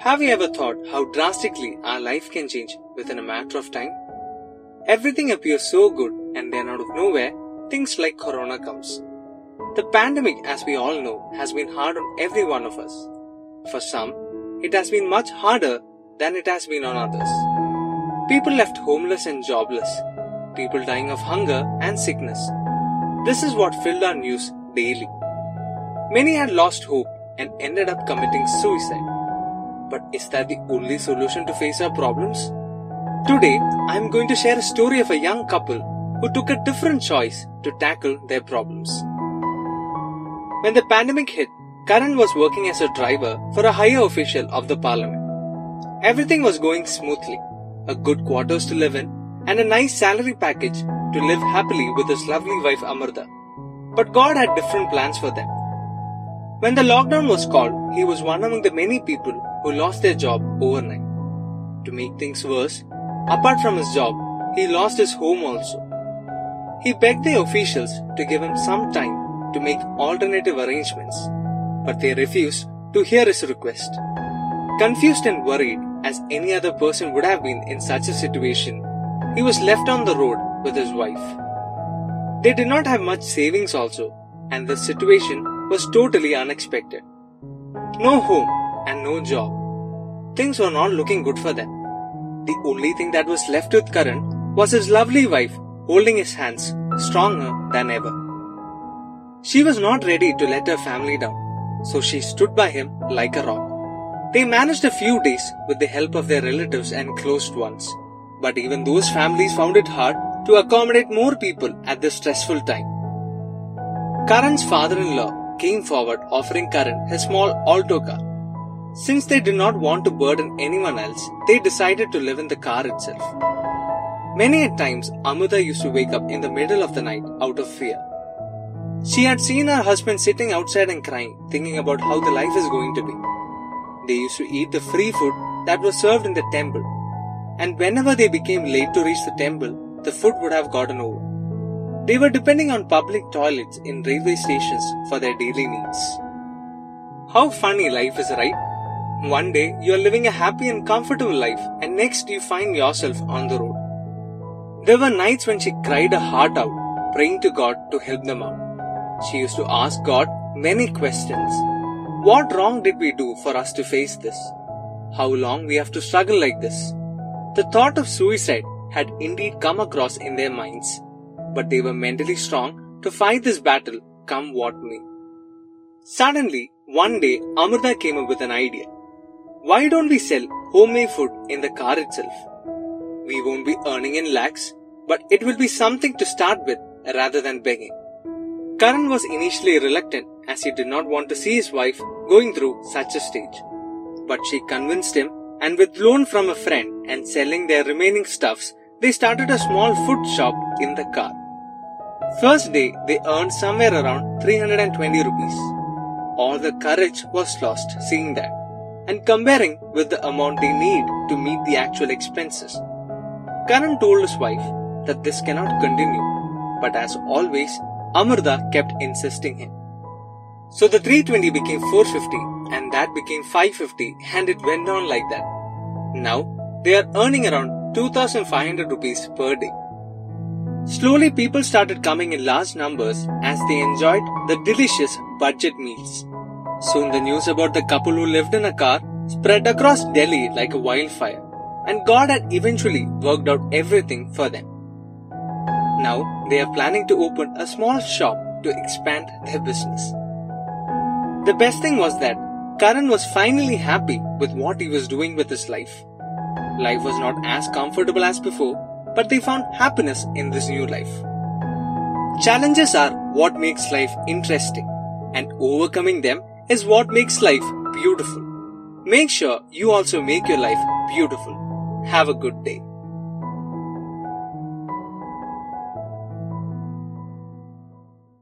Have you ever thought how drastically our life can change within a matter of time? Everything appears so good and then out of nowhere, things like corona comes. The pandemic, as we all know, has been hard on every one of us. For some, it has been much harder than it has been on others. People left homeless and jobless. People dying of hunger and sickness. This is what filled our news daily. Many had lost hope and ended up committing suicide. But is that the only solution to face our problems? Today, I am going to share a story of a young couple who took a different choice to tackle their problems. When the pandemic hit, Karan was working as a driver for a higher official of the parliament. Everything was going smoothly, a good quarters to live in, and a nice salary package to live happily with his lovely wife Amrita. But God had different plans for them. When the lockdown was called, he was one among the many people who lost their job overnight. To make things worse, apart from his job, he lost his home also. He begged the officials to give him some time to make alternative arrangements, but they refused to hear his request. Confused and worried, as any other person would have been in such a situation, he was left on the road with his wife. They did not have much savings also, and the situation was totally unexpected. No home and no job. Things were not looking good for them. The only thing that was left with Karan was his lovely wife holding his hands stronger than ever. She was not ready to let her family down, so she stood by him like a rock. They managed a few days with the help of their relatives and close ones, but even those families found it hard to accommodate more people at this stressful time. Karan's father-in-law came forward offering Karan his small Alto car. Since they did not want to burden anyone else, they decided to live in the car itself. Many a times, Amrita used to wake up in the middle of the night out of fear. She had seen her husband sitting outside and crying, thinking about how the life is going to be. They used to eat the free food that was served in the temple, and whenever they became late to reach the temple, the food would have gotten over. They were depending on public toilets in railway stations for their daily needs. How funny life is, right? One day you are living a happy and comfortable life, and next you find yourself on the road. There were nights when she cried her heart out, praying to God to help them out. She used to ask God many questions. What wrong did we do for us to face this? How long we have to struggle like this? The thought of suicide had indeed come across in their minds, but they were mentally strong to fight this battle come what may. Suddenly, one day, Amrita came up with an idea. Why don't we sell homemade food in the car itself? We won't be earning in lakhs, but it will be something to start with rather than begging. Karan was initially reluctant as he did not want to see his wife going through such a stage. But she convinced him and with loan from a friend and selling their remaining stuffs, they started a small food shop in the car. First day, they earned somewhere around 320 rupees. All the courage was lost seeing that and comparing with the amount they need to meet the actual expenses. Karan told his wife that this cannot continue, but as always, Amrita kept insisting him. So the 320 became 450 and that became 550 and it went on like that. Now they are earning around 2500 rupees per day. Slowly people started coming in large numbers as they enjoyed the delicious budget meals. Soon the news about the couple who lived in a car spread across Delhi like a wildfire and God had eventually worked out everything for them. Now they are planning to open a small shop to expand their business. The best thing was that Karan was finally happy with what he was doing with his life. Life was not as comfortable as before, but they found happiness in this new life. Challenges are what makes life interesting, and overcoming them is what makes life beautiful. Make sure you also make your life beautiful. Have a good day.